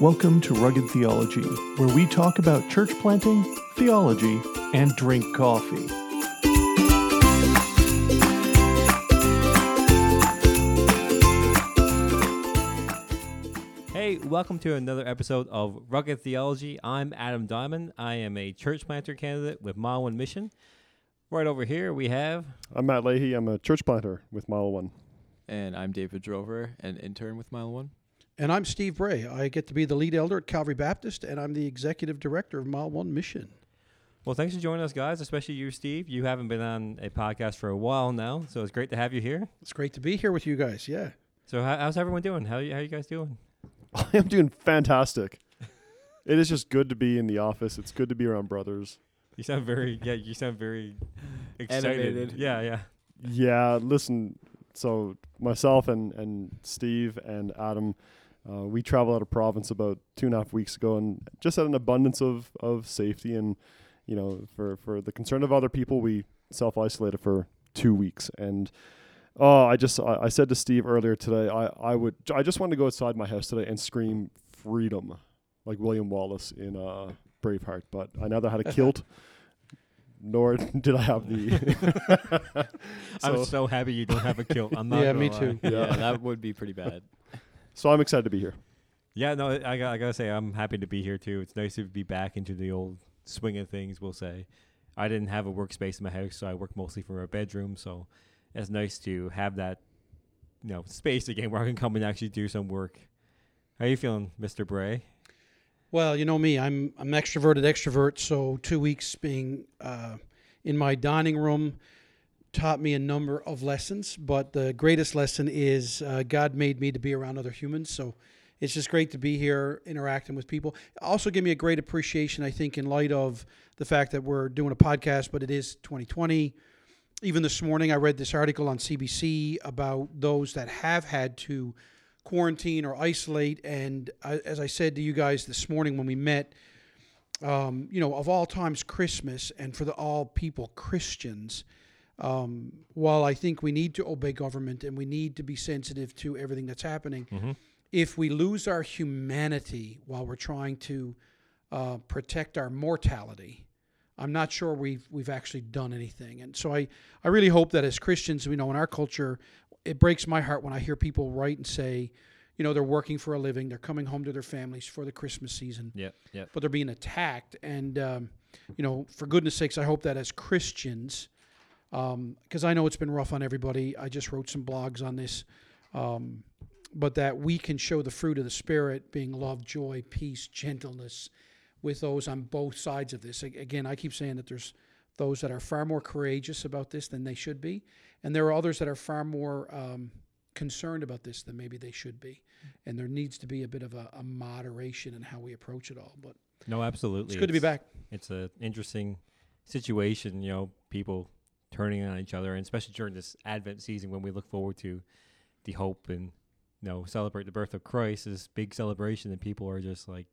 Welcome to Rugged Theology, where we talk about church planting, theology, and drink coffee. Hey, welcome to another episode of Rugged Theology. I'm Adam Diamond. I am a church planter candidate with Mile One Mission. Right over here, we have I'm Matt Leahy. I'm a church planter with Mile One. And I'm David Drover, an intern with Mile One. And I'm Steve Bray. I get to be the lead elder at Calvary Baptist, and I'm the executive director of Mile One Mission. Well, thanks for joining us, guys, especially you, Steve. You haven't been on a podcast for a while now, so it's great to have you here. It's great to be here with you guys. Yeah. So, how, how's everyone doing? How, you- how you guys doing? I am doing fantastic. it is just good to be in the office. It's good to be around brothers. You sound very, yeah, you sound very excited. Animated. Yeah, yeah. Yeah, listen. So myself and and Steve and Adam, uh, we traveled out of province about two and a half weeks ago, and just had an abundance of of safety and you know for for the concern of other people, we self isolated for two weeks and. Oh, I just I, I said to Steve earlier today, I, I would I just wanted to go outside my house today and scream freedom, like William Wallace in uh, Braveheart. But I neither had a kilt, nor did I have the. I'm so, so happy you don't have a kilt. I'm not. Yeah, me lie. too. Yeah, Yeah. that would be pretty bad. So I'm excited to be here. Yeah, no, I, got, I gotta say, I'm happy to be here too. It's nice to be back into the old swing of things. We'll say, I didn't have a workspace in my house, so I work mostly from a bedroom. So it's nice to have that, you know, space again where I can come and actually do some work. How are you feeling, Mister Bray? Well, you know me. I'm I'm extroverted extrovert. So two weeks being uh, in my dining room taught me a number of lessons. But the greatest lesson is uh, God made me to be around other humans. So it's just great to be here interacting with people. Also, give me a great appreciation. I think in light of the fact that we're doing a podcast, but it is 2020. Even this morning, I read this article on CBC about those that have had to quarantine or isolate. And I, as I said to you guys this morning when we met, um, you know, of all times, Christmas, and for the all people Christians, um, while I think we need to obey government and we need to be sensitive to everything that's happening, Mm-hmm. if we lose our humanity while we're trying to uh, protect our mortality, I'm not sure we've we've actually done anything. And so I, I really hope that as Christians, you know, in our culture, it breaks my heart when I hear people write and say, you know, they're working for a living, they're coming home to their families for the Christmas season, Yeah, yep. but they're being attacked. And um, you know, for goodness sakes, I hope that as Christians, because I know it's been rough on everybody. I just wrote some blogs on this. Um, but that we can show the fruit of the Spirit, being love, joy, peace, gentleness, with those on both sides of this. Again, I keep saying that there's those that are far more courageous about this than they should be, and there are others that are far more um, concerned about this than maybe they should be. And there needs to be a bit of a, a moderation in how we approach it all. But No, absolutely. it's good to be back. It's an interesting situation. You know, people turning on each other, and especially during this Advent season when we look forward to the hope and you know celebrate the birth of Christ. This big celebration, and people are just like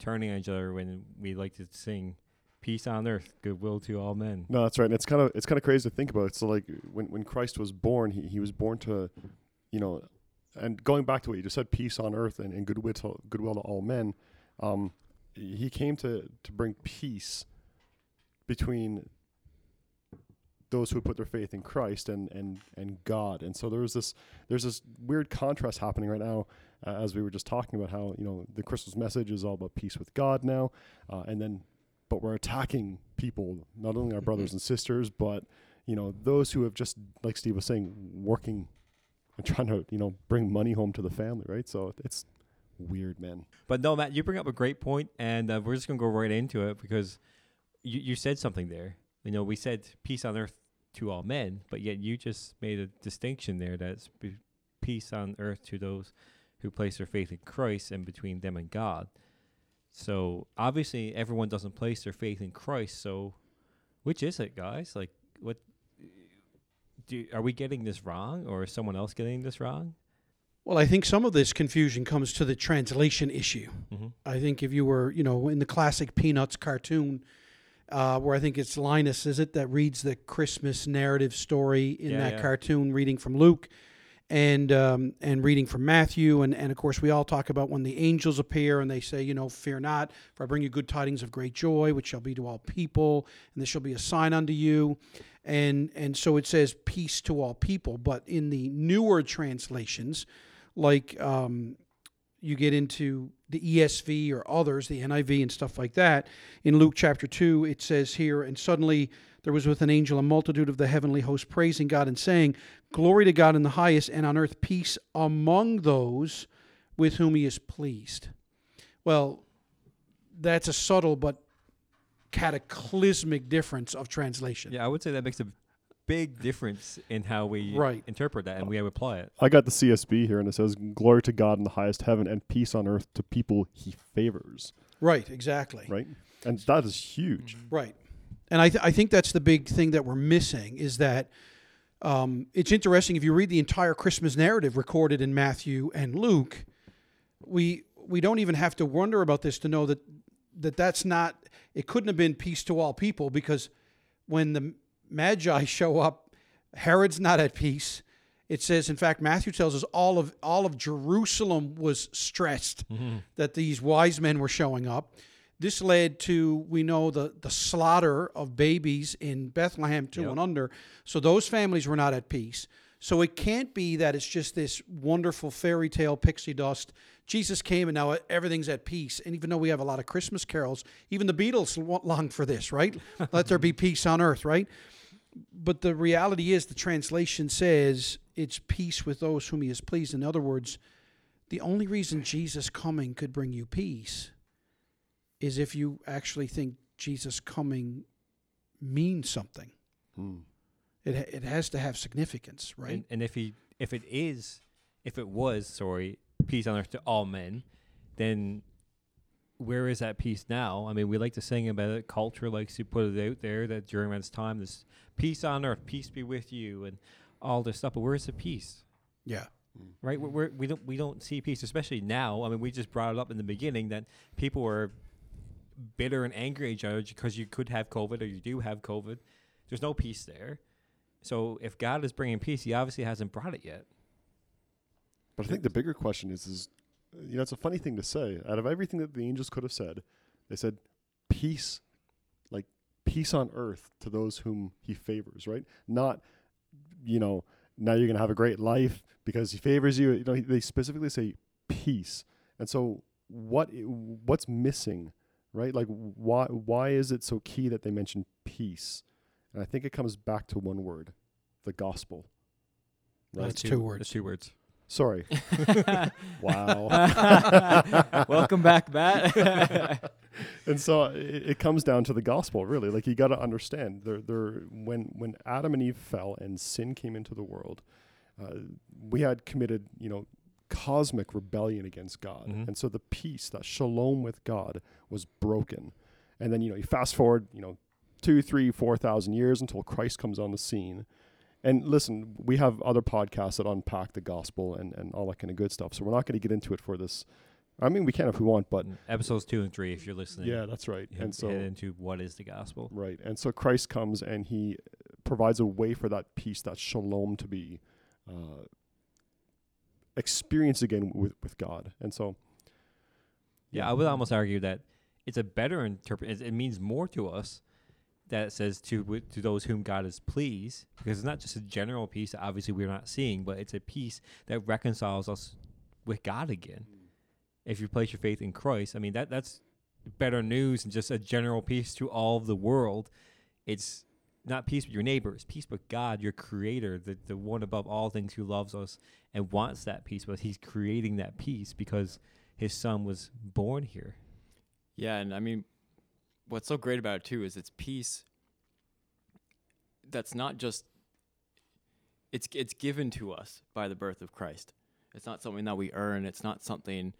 turning on each other when we like to sing "Peace on Earth, Goodwill to all men." No, that's right. And it's kind of it's kind of crazy to think about. So like when when Christ was born, he, he was born to, you know, and going back to what you just said, peace on earth and, and goodwill to goodwill to all men. Um, he came to to bring peace between those who put their faith in Christ and and and God. And so there's this there's this weird contrast happening right now. Uh, as we were just talking about how you know the Christmas message is all about peace with God now, uh, and then but we're attacking people, not only our brothers and sisters, but you know those who have just, like Steve was saying, working and trying to you know bring money home to the family, right? So it's weird, man. But no, Matt, you bring up a great point, and uh, we're just gonna go right into it because you you said something there. You know, we said peace on earth to all men, but yet you just made a distinction there that's be- peace on earth to those who place their faith in Christ and between them and God. So obviously, everyone doesn't place their faith in Christ. So, which is it, guys? Like, what? Do are we getting this wrong, or is someone else getting this wrong? Well, I think some of this confusion comes to the translation issue. Mm-hmm. I think if you were, you know, in the classic Peanuts cartoon, uh, where I think it's Linus, is it, that reads the Christmas narrative story in Yeah, that yeah. cartoon, reading from Luke. and um, and reading from Matthew, and, and of course we all talk about when the angels appear and they say, you know, fear not, for I bring you good tidings of great joy, which shall be to all people, and this shall be a sign unto you, and and so it says peace to all people, but in the newer translations, like um, you get into the ESV or others, the NIV and stuff like that, in Luke chapter two, it says here, and suddenly there was with an angel a multitude of the heavenly host praising God and saying, Glory to God in the highest, and on earth peace among those with whom he is pleased. Well, that's a subtle but cataclysmic difference of translation. Yeah, I would say that makes a big difference in how we Right. interpret that and we apply it. I got the CSB here, and it says, "Glory to God in the highest heaven, and peace on earth to people He favors." Right, exactly. Right, and that is huge. Right. And I, th- I think that's the big thing that we're missing is that um, it's interesting if you read the entire Christmas narrative recorded in Matthew and Luke, we we don't even have to wonder about this to know that that that's not it couldn't have been peace to all people because when the magi show up, Herod's not at peace. It says, in fact, Matthew tells us all of all of Jerusalem was stressed mm-hmm. that these wise men were showing up. This led to, we know, the, the slaughter of babies in Bethlehem, two Yep. and under. So those families were not at peace. So it can't be that it's just this wonderful fairy tale pixie dust. Jesus came and now everything's at peace. And even though we have a lot of Christmas carols, even the Beatles long for this, right? Let there be peace on earth, right? But the reality is, the translation says it's peace with those whom he is pleased. In other words, the only reason Jesus coming could bring you peace is if you actually think Jesus coming means something. Hmm. It, it has to have significance, right? And, and if he if it is if it was, sorry, peace on earth to all men, then where is that peace now? I mean, we like to sing about it. Culture likes to put it out there that during this time, this peace on earth, peace be with you, and all this stuff. But where's the peace? yeah. Mm. right? We're, we're, we don't we don't see peace, especially now. I mean, we just brought it up in the beginning that people were bitter and angry at each other because you could have COVID or you do have COVID. There's no peace there. So if God is bringing peace, He obviously hasn't brought it yet. But I think the bigger question is, is you know, it's a funny thing to say. Out of everything that the angels could have said, they said peace, like peace on earth to those whom He favors. Right? Not, you know, now you're gonna have a great life because He favors you. You know, they specifically say peace. And so, what i- what's missing? Right? Like, why why is it so key that they mention peace? And I think it comes back to one word, the gospel. Right? That's two words. That's two words. Sorry. wow. Welcome back, Matt. and so it, it comes down to the gospel, really. Like you got to understand, there, there, when when Adam and Eve fell and sin came into the world, uh, we had committed, you know, cosmic rebellion against God, Mhm. and so the peace, that shalom with God, was broken. And then you know, you fast forward, you know, two, three, four thousand years until Christ comes on the scene. And listen, we have other podcasts that unpack the gospel and, and all that kind of good stuff. So we're not going to get into it for this. I mean, we can if we want, but episodes two and three, if you're listening. yeah, that's right. And so into what is the gospel. Right. And so Christ comes and he provides a way for that peace, that shalom to be uh, experienced again with, with God. And so, Yeah, I would almost argue that it's a better interpret. It means more to us that says to to those whom God is pleased, because it's not just a general peace that obviously we're not seeing, but it's a peace that reconciles us with God again. If you place your faith in Christ, I mean that that's better news than just a general peace to all of the world. It's not peace with your neighbor, it's peace with God, your creator, the, the one above all things who loves us and wants that peace, but he's creating that peace because his son was born here. Yeah, and I mean, what's so great about it too is it's peace. That's not just. It's it's given to us by the birth of Christ. It's not something that we earn. It's not something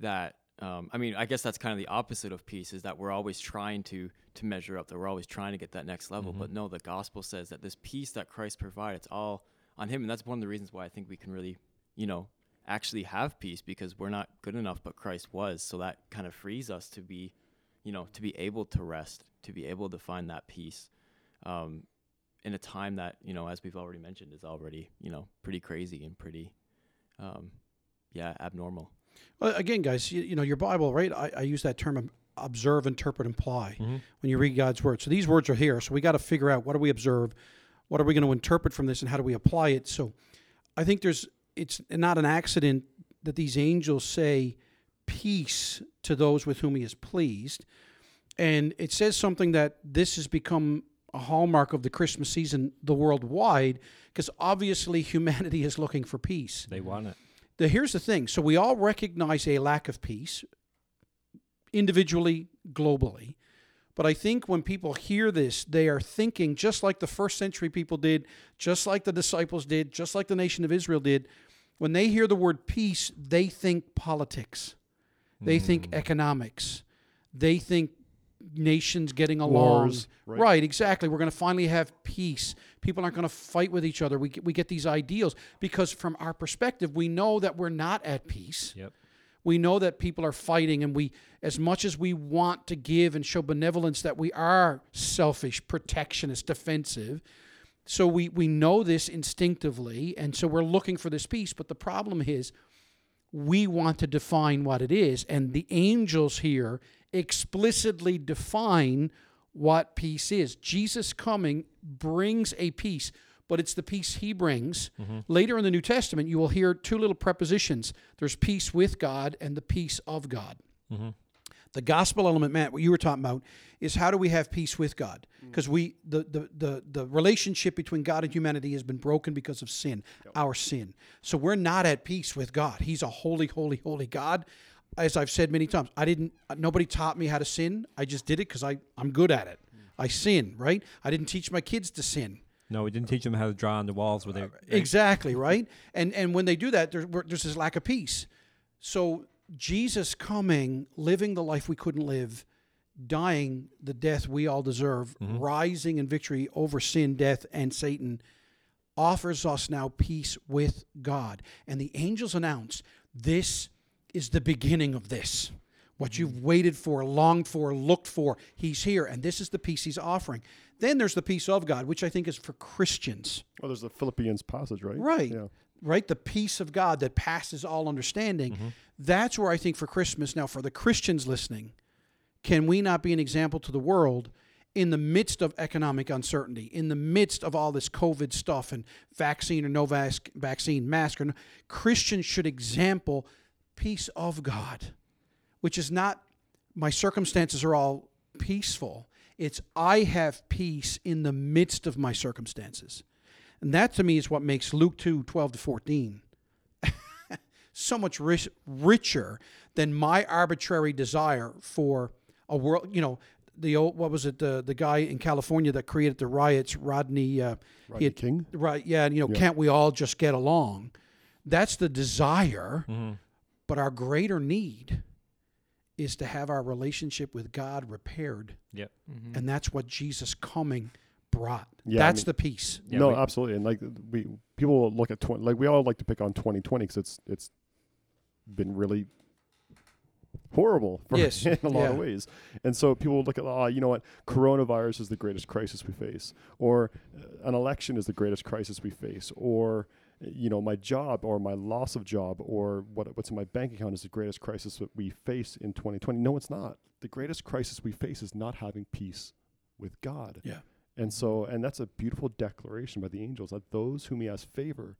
that. Um, I mean, I guess that's kind of the opposite of peace is that we're always trying to to measure up. That we're always trying to get that next level. But no, the gospel says that this peace that Christ provides, it's all on Him, and that's one of the reasons why I think we can really, you know, actually have peace because we're not good enough, but Christ was. So that kind of frees us to be, you know, to be able to rest, to be able to find that peace. Um, in a time that you know, as we've already mentioned, is already you know pretty crazy and pretty, um, yeah, abnormal. Well, again, guys, you, you know your Bible, right? I, I use that term um, observe, interpret, imply Mhm. when you read God's word. So these words are here. So we got to figure out what do we observe, what are we going to interpret from this, and how do we apply it. So I think there's it's not an accident that these angels say peace to those with whom he is pleased. And it says something that this has become a hallmark of the Christmas season the worldwide because obviously humanity is looking for peace. They want it. The, here's the thing. So we all recognize a lack of peace individually, globally. But I think when people hear this, they are thinking just like the first century people did, just like the disciples did, just like the nation of Israel did. When they hear the word peace, they think politics, they think hmm. economics, they think nations getting along. Wars, right? right, exactly. We're going to finally have peace. People aren't going to fight with each other. We get, we get these ideals because, from our perspective, we know that we're not at peace Yep. we know that people are fighting and we as much as we want to give and show benevolence that we are selfish protectionist defensive so we we know this instinctively and so we're looking for this peace but the problem is we want to define what it is. And the angels here explicitly define what peace is. Jesus coming brings a peace but it's the peace he brings. Mm-hmm. Later in the New Testament, you will hear two little prepositions. There's peace with God and the peace of God. Mm-hmm. The gospel element, Matt, what you were talking about, is how do we have peace with God? Mm. Because we the, the the the relationship between God and humanity has been broken because of sin, our sin. So we're not at peace with God. He's a holy, holy, holy God. As I've said many times, I didn't. Nobody taught me how to sin. I just did it because I I'm good at it. Mm. I sin, right? I didn't teach my kids to sin. No, we didn't teach them how to draw on the walls with uh, their. Exactly right, and and when they do that, there's there's this lack of peace. So Jesus coming, living the life we couldn't live, dying the death we all deserve, mm-hmm. rising in victory over sin, death, and Satan, offers us now peace with God. And the angels announce this is the beginning of this. What you've mm. waited for, longed for, looked for, he's here, and this is the peace he's offering. Then there's the peace of God, which I think is for Christians. Well, there's the Philippians passage, right? Right. Yeah. Right? The peace of God that passes all understanding. Mm-hmm. That's where I think for Christmas, now for the Christians listening, can we not be an example to the world in the midst of economic uncertainty, in the midst of all this COVID stuff and vaccine or no vac- vaccine, mask or no, Christians should example peace of God, which is not my circumstances are all peaceful. It's I have peace in the midst of my circumstances. And that to me is what makes Luke 2 12 to 14 so much rich, richer than my arbitrary desire for a world. You know, the old, what was it, the, the guy in California that created the riots, Rodney, uh, Rodney had- King. Right, yeah, and you know, can't we all just get along? That's the desire, but our greater need is to have our relationship with God repaired. Yep. And that's what Jesus coming brought. Yeah, I that's mean- the peace. Yeah, no, we- absolutely. And like we people will look at 20, like we all like to pick on 2020 because it's it's been really horrible for Yes, in a lot of ways. And so people will look at, oh, you know what, coronavirus is the greatest crisis we face, or uh, an election is the greatest crisis we face, or you know my job or my loss of job or what what's in my bank account is the greatest crisis that we face in 2020. No, it's not. The greatest crisis we face is not having peace with God. Yeah. And so, and that's a beautiful declaration by the angels that those whom he has favor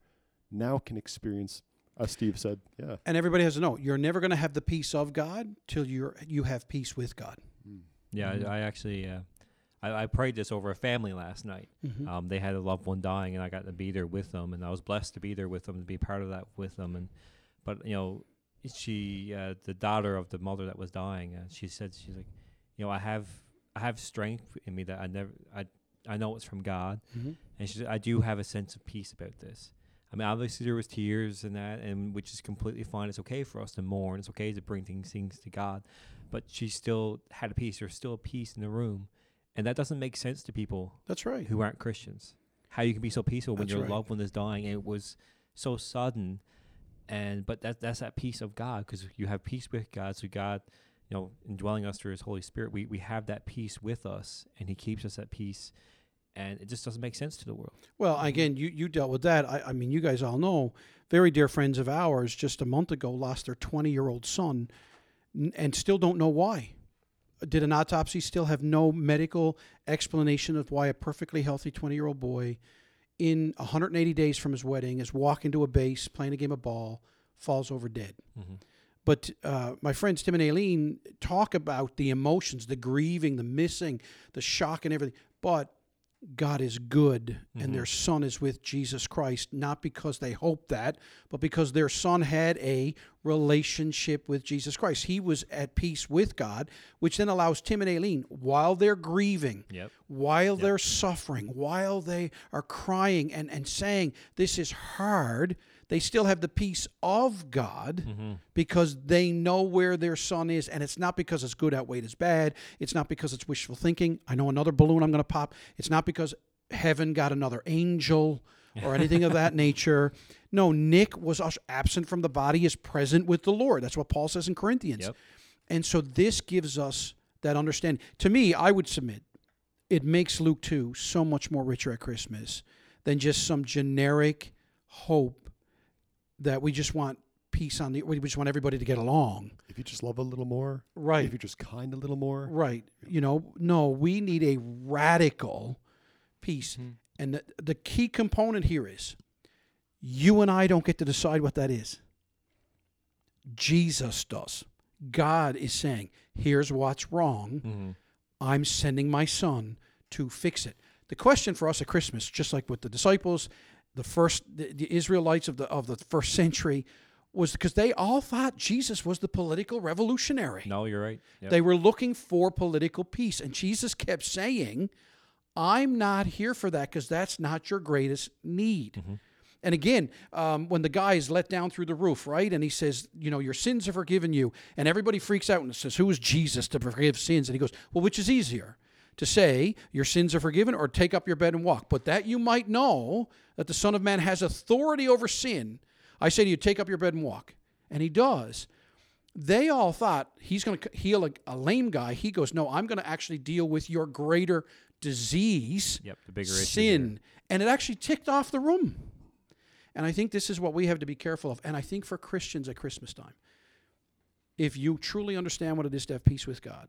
now can experience, as Steve said, yeah. And everybody has to know you're never going to have the peace of God till you're you have peace with God. Yeah, Mm-hmm. I, I actually, uh, I, I prayed this over a family last night. Mm-hmm. Um, they had a loved one dying, and I got to be there with them, and I was blessed to be there with them, to be part of that with them. And but you know, she, uh, the daughter of the mother that was dying, uh, she said, she's like, you know, I have, I have strength in me that I never, I, I know it's from God, Mm-hmm. and she said, I do have a sense of peace about this. I mean, obviously there was tears and that, and which is completely fine. It's okay for us to mourn. It's okay to bring things, things to God, but she still had a peace. There's still a peace in the room, and that doesn't make sense to people That's right. who aren't Christians. How you can be so peaceful when That's your right. loved one is dying, and it was so sudden, and but that that's that peace of God because you have peace with God. So God, you know, indwelling us through His Holy Spirit, we we have that peace with us, and He keeps us at peace. And it just doesn't make sense to the world. Well, again, you, you dealt with that. I, I mean, you guys all know, very dear friends of ours just a month ago lost their 20 year old son and still don't know why. Did an autopsy, still have no medical explanation of why a perfectly healthy 20 year old boy in 180 days from his wedding is walking to a base, playing a game of ball, falls over dead. But uh, my friends Tim and Aileen talk about the emotions, the grieving, the missing, the shock, and everything. But God is good and their mm-hmm. son is with Jesus Christ, not because they hoped that, but because their son had a relationship with Jesus Christ. He was at peace with God, which then allows Tim and Aileen, while they're grieving, Yep. while they're suffering, while they are crying and, and saying, This is hard, they still have the peace of God mm-hmm. because they know where their son is. And it's not because it's good outweighed as bad. It's not because it's wishful thinking. I know another balloon I'm going to pop. It's not because heaven got another angel or anything of that nature. No, Nick was absent from the body, is present with the Lord. That's what Paul says in Corinthians. Yep. And so this gives us that understanding. To me, I would submit it makes Luke 2 so much more richer at Christmas than just some generic hope that we just want peace on the we just want everybody to get along. If you just love a little more, Right. If you're just kind a little more, Right. You know, no, we need a radical peace. Mm-hmm. And the, the key component here is you and I don't get to decide what that is. Jesus does. God is saying, here's what's wrong. Mm-hmm. I'm sending my son to fix it. The question for us at Christmas, just like with the disciples, the first the, the Israelites of the of the first century, was because they all thought Jesus was the political revolutionary. No, you're right. Yep. They were looking for political peace. And Jesus kept saying, I'm not here for that because that's not your greatest need. And again, um, when the guy is let down through the roof, right? And he says, You know, your sins are forgiven you. And everybody freaks out and says, Who is Jesus to forgive sins? And he goes, Well, which is easier? To say, Your sins are forgiven, or take up your bed and walk. But that you might know that the Son of Man has authority over sin. I say to you, Take up your bed and walk. And he does they all thought he's going to heal a, a lame guy. He goes, No, I'm going to actually deal with your greater disease, Yep, the bigger issue sin. And it actually ticked off the room. And I think this is what we have to be careful of. And I think for Christians at Christmas time, if you truly understand what it is to have peace with God,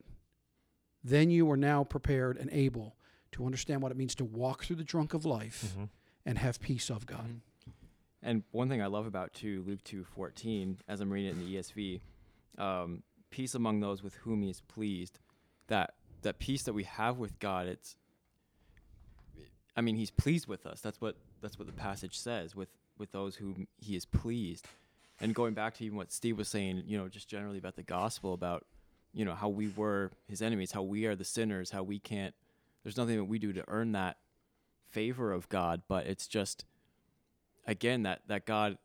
then you are now prepared and able to understand what it means to walk through the drunk of life Mm-hmm. and have peace of God. And one thing I love about too Luke two fourteen, as I'm reading it in the ESV, um, peace among those with whom He is pleased. That that peace that we have with God, it's. I mean, He's pleased with us. That's what that's what the passage says. With with those whom He is pleased, and going back to even what Steve was saying, you know, just generally about the gospel, about you know how we were His enemies, how we are the sinners, how we can't. There's nothing that we do to earn that favor of God, but it's just again that that God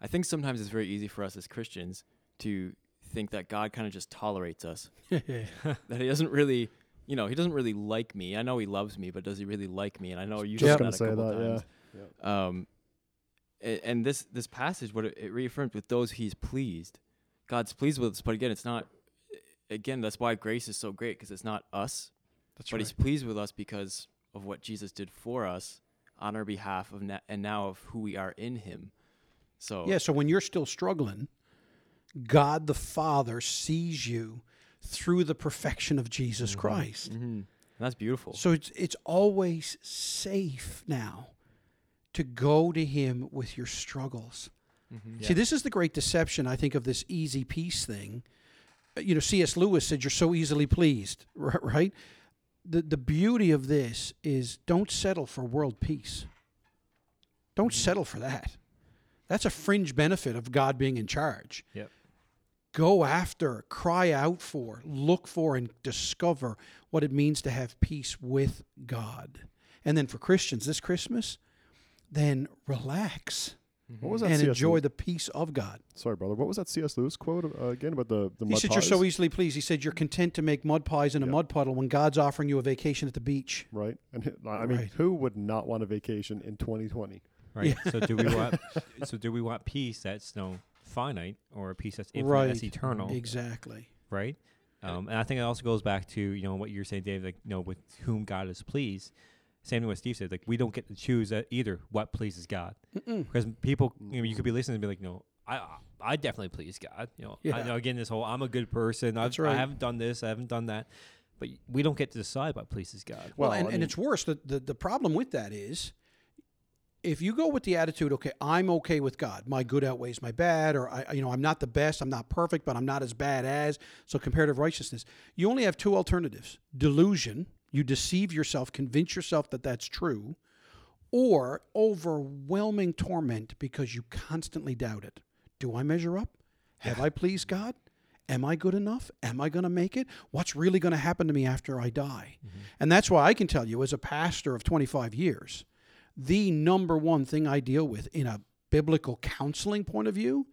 I think sometimes it's very easy for us as Christians to think that God kind of just tolerates us. that he doesn't really you know, he doesn't really like me. I know he loves me, but does he really like me? And I know you Just said gonna that a say couple that, times. yeah. Um a- and this this passage what it, it reaffirms with those he's pleased. God's pleased with us, but again, it's not again, that's why grace is so great because it's not us, That's but right. he's pleased with us because of what Jesus did for us on our behalf of na- and now of who we are in him. So Yeah, so when you're still struggling, God the Father sees you through the perfection of Jesus Christ. Mhm. that's beautiful. So it's it's always safe now to go to him with your struggles. Mhm. See, this is the great deception I think of this easy peace thing. You know, C.S. Lewis said you're so easily pleased, right? The the beauty of this is don't settle for world peace. Don't mm-hmm. settle for that. That's a fringe benefit of God being in charge. Yep. Go after, cry out for, look for, and discover what it means to have peace with God. And then for Christians this Christmas, then relax What was that? and C.S. enjoy Lewis? the peace of God. Sorry, brother. What was that C.S. Lewis quote uh, again about the the He said, pies? You're so easily pleased. He said, You're content to make mud pies in a Yeah. mud puddle when God's offering you a vacation at the beach. right? And I mean, Right. who would not want a vacation in 2020? Right. So do we want so do we want peace that's you know, finite or a peace that's infinite that's eternal? Exactly. right? Um, and I think it also goes back to you know what you're saying, Dave. Like you know, with whom God is pleased. Same thing what Steve said. Like we don't get to choose uh, either what pleases God because people, you know, you could be listening and be like, no, I I definitely please God. You know, I Yeah. know again this whole I'm a good person. I've, That's right. I haven't done this. I haven't done that. But we don't get to decide what pleases God. Well, Well, and, I and it's worse. The, the the problem with that is, if you go with the attitude, okay, I'm okay with God. My good outweighs my bad, or I, you know, I'm not the best. I'm not perfect, but I'm not as bad as. So comparative righteousness. You only have two alternatives: delusion. You deceive yourself, convince yourself that that's true, or overwhelming torment because you constantly doubt it. Do I measure up? Have I pleased God? Am I good enough? Am I going to make it? What's really going to happen to me after I die? Mm-hmm. And that's why I can tell you, as a pastor of 25 years, the number one thing I deal with in a biblical counseling point of view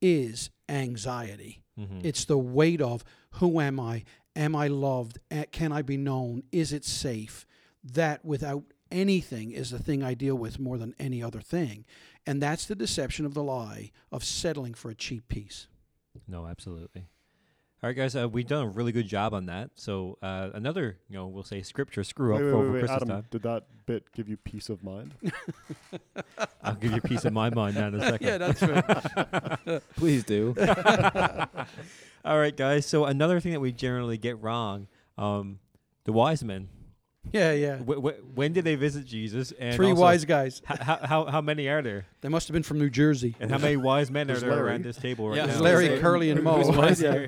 is anxiety. Mm-hmm. It's the weight of who am I? Am I loved? Can I be known? Is it safe? That without anything is the thing I deal with more than any other thing. And that's the deception of the lie of settling for a cheap peace. No, absolutely. All right, guys, uh, we've done a really good job on that. So uh, another, you know, we'll say scripture screw up Wait, wait, for wait, over wait, Christmas Adam, time. did that bit give you peace of mind? I'll give you a piece of my mind now in a second. yeah, that's right. Please do. All right, guys. So another thing that we generally get wrong, um, the wise men. Yeah, yeah. W- w- when did they visit Jesus? And Three also, wise guys. h- how, how how many are there? They must have been from New Jersey. And how many wise men are there Larry. around this table right Yeah, now? There's Larry, Who's- Curly, and Moe. who's wise Yeah.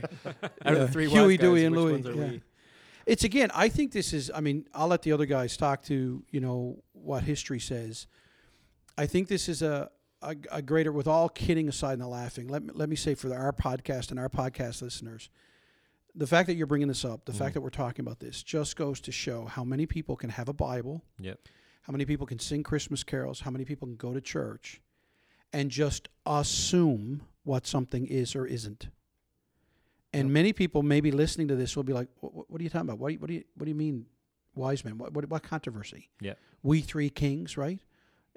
Out of the three Huey, wise guys, Dewey, and Louie, yeah. It's again, I think this is, I mean, I'll let the other guys talk to, you know, what history says. I think this is a, a, a greater, with all kidding aside and the laughing, let me, let me say for our podcast and our podcast listeners, the fact that you're bringing this up, the fact mm. that we're talking about this, just goes to show how many people can have a Bible, Yep. how many people can sing Christmas carols, how many people can go to church and just assume what something is or isn't. And many people maybe listening to this will be like, "What, what are you talking about? What do you, what do you, what do you mean, wise men? What, what, what controversy? Yeah. We three kings, right?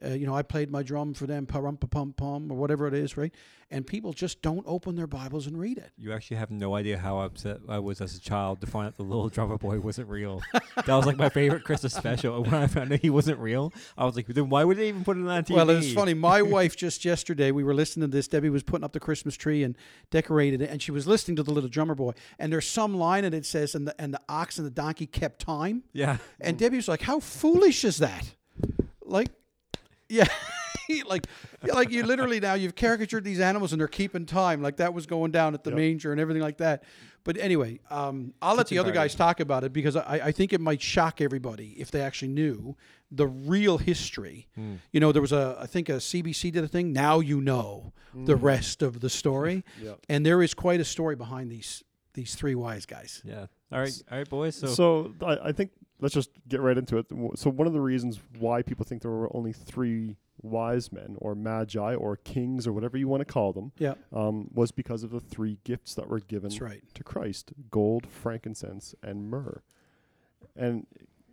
Uh, you know, I played my drum for them, pa-rum, pa-pum, pum, or whatever it is, right? And people just don't open their Bibles and read it. You actually have no idea how upset I was as a child to find out the little drummer boy wasn't real. that was like my favorite Christmas special. And when I found out he wasn't real, I was like, then why would they even put it on TV? Well, it was funny. My wife just yesterday, we were listening to this. Debbie was putting up the Christmas tree and decorated it, and she was listening to the little drummer boy. And there's some line in it says, "and the and the ox and the donkey kept time." Yeah. And Debbie was like, "How foolish is that?" Like, yeah. like, like you literally now you've caricatured these animals and they're keeping time, like that was going down at the Yep. manger and everything like that. But anyway, um, I'll let the other guys talk about it because I, I think it might shock everybody if they actually knew the real history. You know, there was a I think a CBC did a thing. Now you know the rest of the story, Yep. and there is quite a story behind these these three wise guys. Yeah. All right. All right, boys. So, So, I, I think let's just get right into it. So one of the reasons why people think there were only three wise men or magi or kings or whatever you want to call them Yeah, um, was because of the three gifts that were given right. to Christ: gold, frankincense, and myrrh. And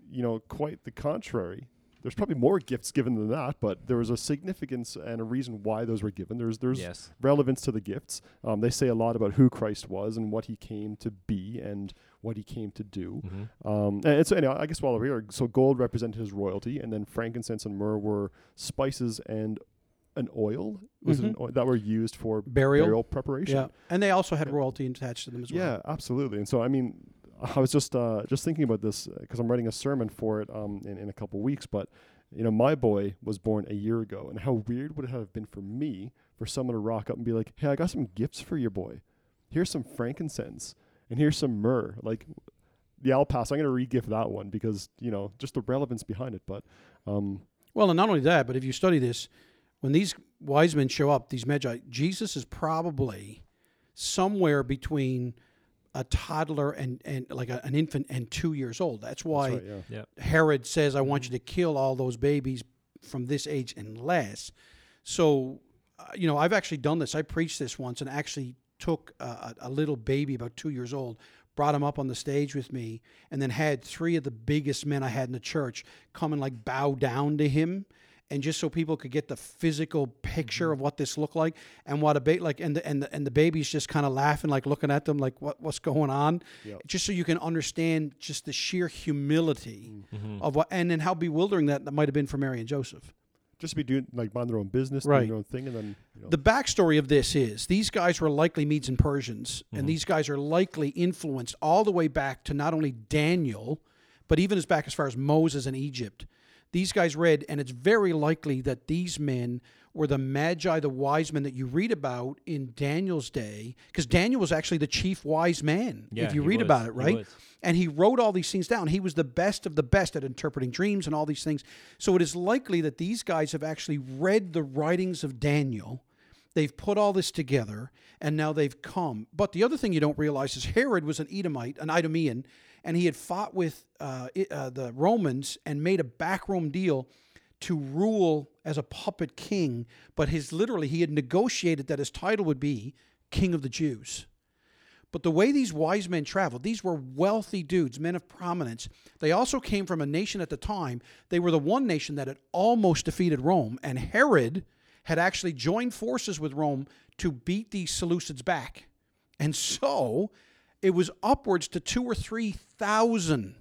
you know, quite the contrary. There's probably more gifts given than that, but there was a significance and a reason why those were given. There's there's yes. relevance to the gifts. Um, they say a lot about who Christ was and what he came to be and what he came to do. Mm-hmm. Um, and so, anyway, I guess while we're here, so gold represented his royalty, and then frankincense and myrrh were spices and an oil was it an oil that were used for Burial. burial preparation. Yeah, and they also had royalty attached to them as well. Yeah, absolutely. And so, I mean, I was just uh, just thinking about this because I'm writing a sermon for it um, in, in a couple weeks. But you know, my boy was born a year ago, and how weird would it have been for me for someone to rock up and be like, "Hey, I got some gifts for your boy. Here's some frankincense, and here's some myrrh." Like, yeah, I'll pass. I'm gonna re-gift that one because you know just the relevance behind it. But um, Well, and not only that, but if you study this, when these wise men show up, these magi, Jesus is probably somewhere between a toddler and, and like a, an infant and two years old. That's why that's right, yeah. Herod says, I want you to kill all those babies from this age and less. So, uh, you know, I've actually done this. I preached this once and actually took a, a little baby about two years old, brought him up on the stage with me, and then had three of the biggest men I had in the church come and like bow down to him and just so people could get the physical picture of what this looked like and what a ba- like and the and the, and the baby's just kind of laughing like looking at them like what what's going on Yep. just so you can understand just the sheer humility Mm-hmm. of what and then how bewildering that, that might have been for Mary and Joseph. Just be doing like mind their own business, Right. doing their own thing, and then you know, The backstory of this is these guys were likely Medes and Persians, and mm-hmm. these guys are likely influenced all the way back to not only Daniel, but even as back as far as Moses and Egypt. These guys read, and it's very likely that these men were the magi, the wise men that you read about in Daniel's day, because Daniel was actually the chief wise man, Yeah, if you read was. about it, right? was. And he wrote all these things down. He was the best of the best at interpreting dreams and all these things. So it is likely that these guys have actually read the writings of Daniel. They've put all this together and now they've come. But the other thing you don't realize is Herod was an Edomite, an Idumean, and he had fought with uh, uh, the Romans and made a backroom deal to rule as a puppet king. But his literally, he had negotiated that his title would be King of the Jews. But the way these wise men traveled, these were wealthy dudes, men of prominence. They also came from a nation at the time. They were the one nation that had almost defeated Rome, and Herod had actually joined forces with Rome to beat these Seleucids back. And so it was upwards to two or three thousand.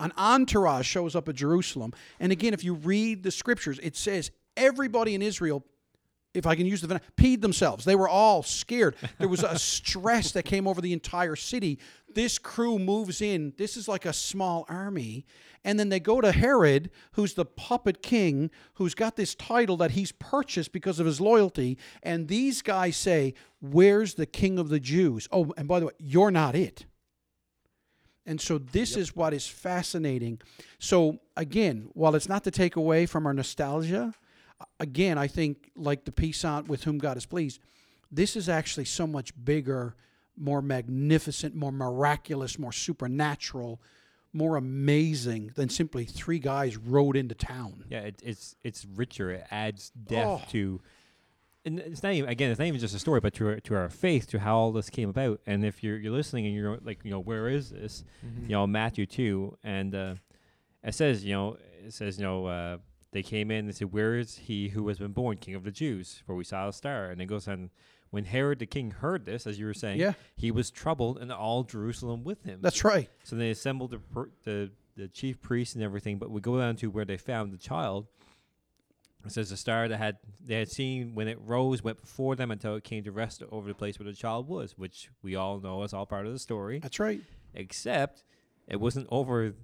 An entourage shows up at Jerusalem. And again, if you read the scriptures, it says everybody in Israel if I can use the peed themselves. They were all scared. There was a stress that came over the entire city. This crew moves in. This is like a small army. And then they go to Herod, who's the puppet king, who's got this title that he's purchased because of his loyalty. And these guys say, Where's the king of the Jews? Oh, and by the way, you're not it. And so this is what is fascinating. So again, while it's not to take away from our nostalgia, again, I think like the peasant with whom God is pleased, this is actually so much bigger, more magnificent, more miraculous, more supernatural, more amazing than simply three guys rode into town. Yeah, it, it's it's richer. It adds depth Oh. to, and it's not even again. It's not even just a story, but to our, to our faith, to how all this came about. And if you're you're listening and you're like, you know, where is this? You know, Matthew two, and uh, it says, you know, it says, you know, uh, they came in and said, "Where is he who has been born King of the Jews? For we saw a star." And it goes on. When Herod the king heard this, as you were saying, Yeah. he was troubled, and all Jerusalem with him. That's right. So they assembled the, per- the the chief priests and everything. But we go down to where they found the child. It says the star that had they had seen when it rose went before them until it came to rest over the place where the child was, which we all know is all part of the story. That's right. Except it wasn't over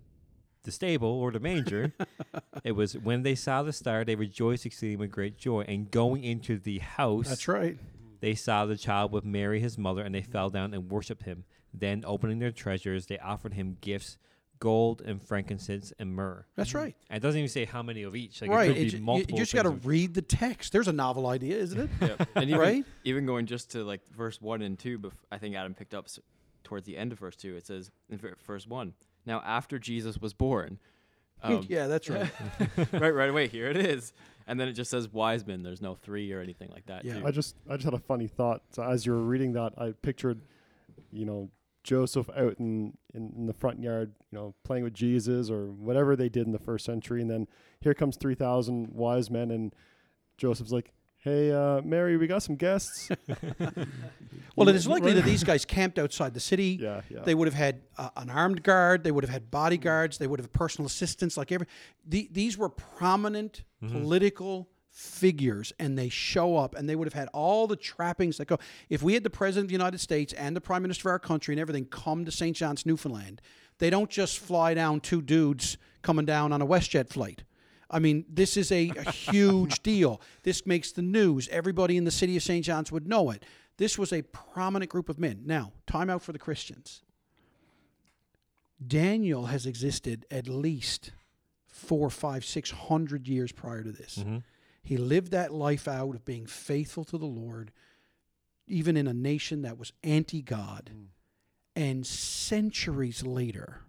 the stable or the manger. it was when they saw the star, they rejoiced exceeding with great joy. And going into the house, That's right. they saw the child with Mary, his mother, and they fell down and worshipped him. Then, opening their treasures, they offered him gifts gold and frankincense and myrrh. That's right. And it doesn't even say how many of each. Like right. It could It be ju- you, multiple. you just got to read the text. There's a novel idea, isn't it? Yep. And even, Right? even going just to like verse one and two, bef- I think Adam picked up s- towards the end of verse two. It says in ver- verse one, now after Jesus was born, um, yeah, that's right. right, right away here it is, and then it just says wise men. There's no three or anything like that. Yeah. too. I just I just had a funny thought. So as you were reading that, I pictured, you know, Joseph out in, in, in the front yard, you know, playing with Jesus or whatever they did in the first century, and then here comes three thousand wise men, and Joseph's like, "Hey, uh, Mary, we got some guests." Well, it is likely that these guys camped outside the city. yeah, yeah. They would have had uh, an armed guard. They would have had bodyguards. They would have personal assistants. Like every, the, these were prominent political figures, and they show up, and they would have had all the trappings that go. If we had the president of the United States and the prime minister of our country and everything come to St. John's, Newfoundland, they don't just fly down two dudes coming down on a WestJet flight. I mean, this is a, a huge deal. This makes the news. Everybody in the city of St. John's would know it. This was a prominent group of men. Now, time out for the Christians. Daniel has existed at least four, five, six hundred years prior to this. Mm-hmm. He lived that life out of being faithful to the Lord, even in a nation that was anti God. Mm. And centuries later,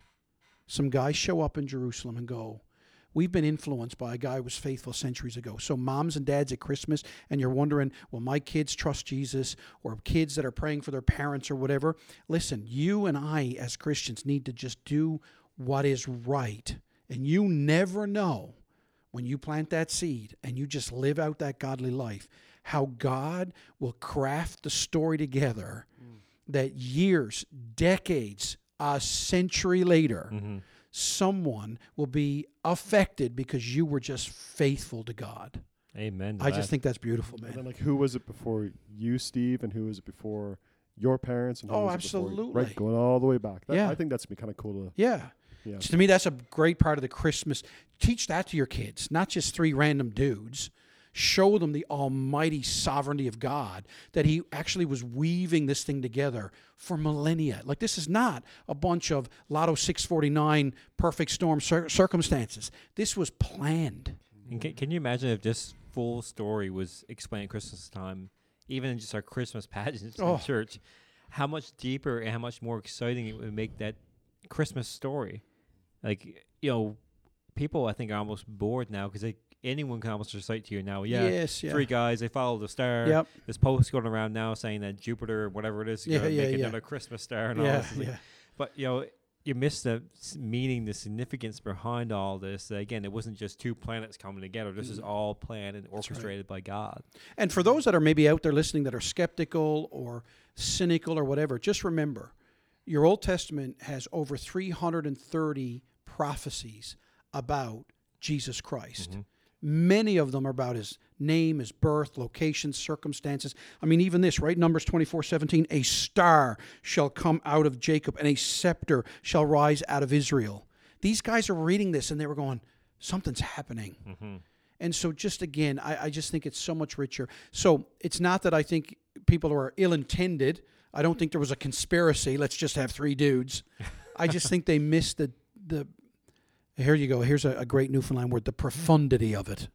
some guys show up in Jerusalem and go, We've been influenced by a guy who was faithful centuries ago. So, moms and dads at Christmas, and you're wondering, will my kids trust Jesus? Or kids that are praying for their parents or whatever. Listen, you and I, as Christians, need to just do what is right. And you never know when you plant that seed and you just live out that godly life, how God will craft the story together that years, decades, a century later, Mm-hmm. someone will be affected because you were just faithful to God. Amen. to I just think that's beautiful, man. And then like who was it before you, Steve, and who was it before your parents? And who Oh, was it before you? absolutely. Right, going all the way back. That, Yeah. I think that's be kind of cool to. Yeah. Yeah. To me, that's a great part of the Christmas. Teach that to your kids, not just three random dudes. Show them the almighty sovereignty of God, that He actually was weaving this thing together for millennia. Like, this is not a bunch of Lotto 649 perfect storm cir- circumstances. This was planned. And can, can you imagine if this full story was explained at Christmas time, even in just our Christmas pageants Oh. in church? How much deeper and how much more exciting it would make that Christmas story? Like, you know, people I think are almost bored now because anyone can almost recite to you now. Yeah, yes, yeah. three guys they follow the star. Yep. This posts going around now saying that Jupiter, whatever it is, is Yeah, to yeah, make yeah. another Christmas star and all this. It's like- yeah. But you know, you miss the meaning, the significance behind all this. Again, it wasn't just two planets coming together. This is all planned and Mm. right. orchestrated by God. And for those that are maybe out there listening that are skeptical or cynical or whatever, just remember your Old Testament has over 330 prophecies about Jesus Christ. Mm-hmm. Many of them are about his name, his birth, location, circumstances. I mean, even this, right? Numbers 24 17, a star shall come out of Jacob, and a scepter shall rise out of Israel. These guys are reading this and they were going, something's happening. And so, just again, I, I just think it's so much richer. So, it's not that I think people are ill intended. I don't think there was a conspiracy. Let's just have three dudes. I just think they missed the the. Here you go. Here's a, a great Newfoundland word: the profundity of it.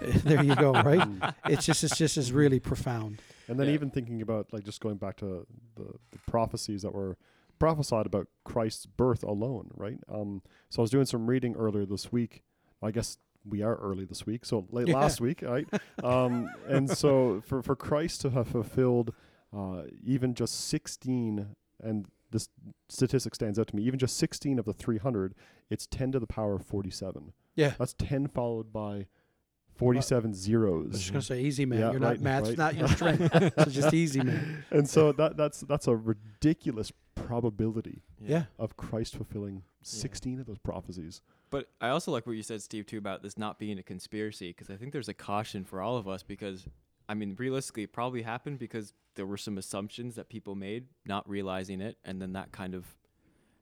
there you go. Right? It's just it's just is really profound. And then Yeah. even thinking about like just going back to the, the prophecies that were prophesied about Christ's birth alone, right? Um, so I was doing some reading earlier this week. I guess we are early this week, so late Yeah. last week, right? um, and so for for Christ to have fulfilled uh, even just sixteen, and this statistic stands out to me, even just sixteen of the three hundred, it's ten to the power of forty-seven. Yeah. That's ten followed by forty-seven zeros I was zeros. just gonna say easy, man. Yeah, You're not right, math's right. not your strength. so just easy, man. and so that that's that's a ridiculous probability Yeah. of Christ fulfilling 16 of those prophecies. But I also like what you said, Steve, too, about this not being a conspiracy, because I think there's a caution for all of us. Because, I mean, realistically, it probably happened because there were some assumptions that people made, not realizing it, and then that kind of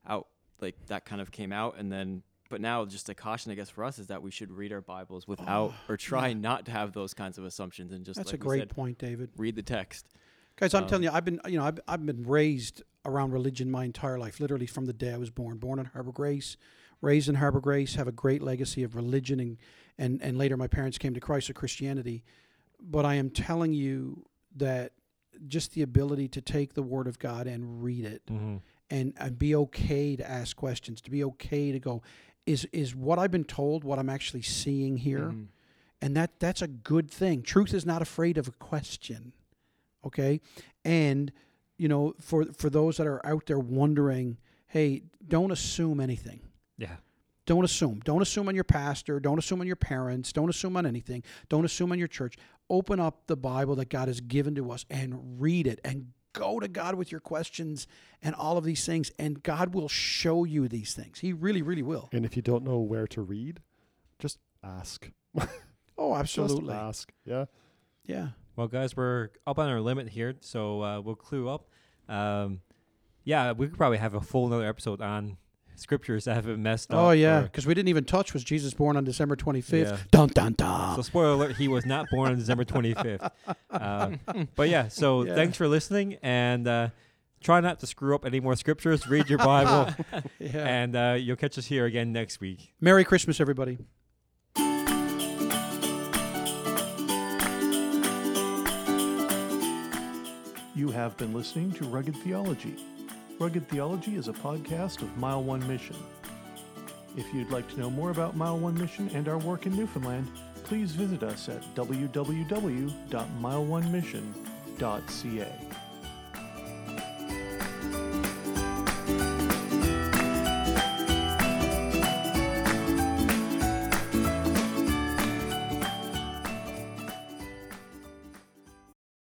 out, like that kind of came out, and then. But now, just a caution, I guess, for us is that we should read our Bibles without, or try yeah. not to have those kinds of assumptions, and just That's like a great said, point, David. read the text. Guys, I'm Um, telling you, I've been, you know, I've, I've been raised around religion my entire life, literally from the day I was born. Born in Harbour Grace, raised in Harbour Grace, have a great legacy of religion, and, and, and later my parents came to Christ or Christianity. But I am telling you that just the ability to take the Word of God and read it Mm-hmm. and, and be okay to ask questions, to be okay to go, is, is what I've been told what I'm actually seeing here? Mhm. and that that's a good thing truth is not afraid of a question okay and you know for for those that are out there wondering hey don't assume anything Yeah. Don't assume don't assume on your pastor don't assume on your parents don't assume on anything don't assume on your church open up the bible that god has given to us and read it and go to god with your questions and all of these things and god will show you these things he really really will And if you don't know where to read, just ask. oh absolutely. Just absolutely ask. Yeah. yeah Well, guys, we're up on our limit here, so uh, we'll clue up. Um, yeah, we could probably have a full another episode on scriptures that have been messed up. Oh yeah, because we didn't even touch was Jesus born on December twenty fifth. Yeah. Dun dun dun. So, spoiler alert, he was not born on December 25th. Uh, but yeah, so Yeah. thanks for listening and uh, try not to screw up any more scriptures. Read your Bible, yeah. and uh, you'll catch us here again next week. Merry Christmas, everybody. You have been listening to Rugged Theology. Rugged Theology is a podcast of Mile One Mission. If you'd like to know more about Mile One Mission and our work in Newfoundland, please visit us at www.mileonemission.ca.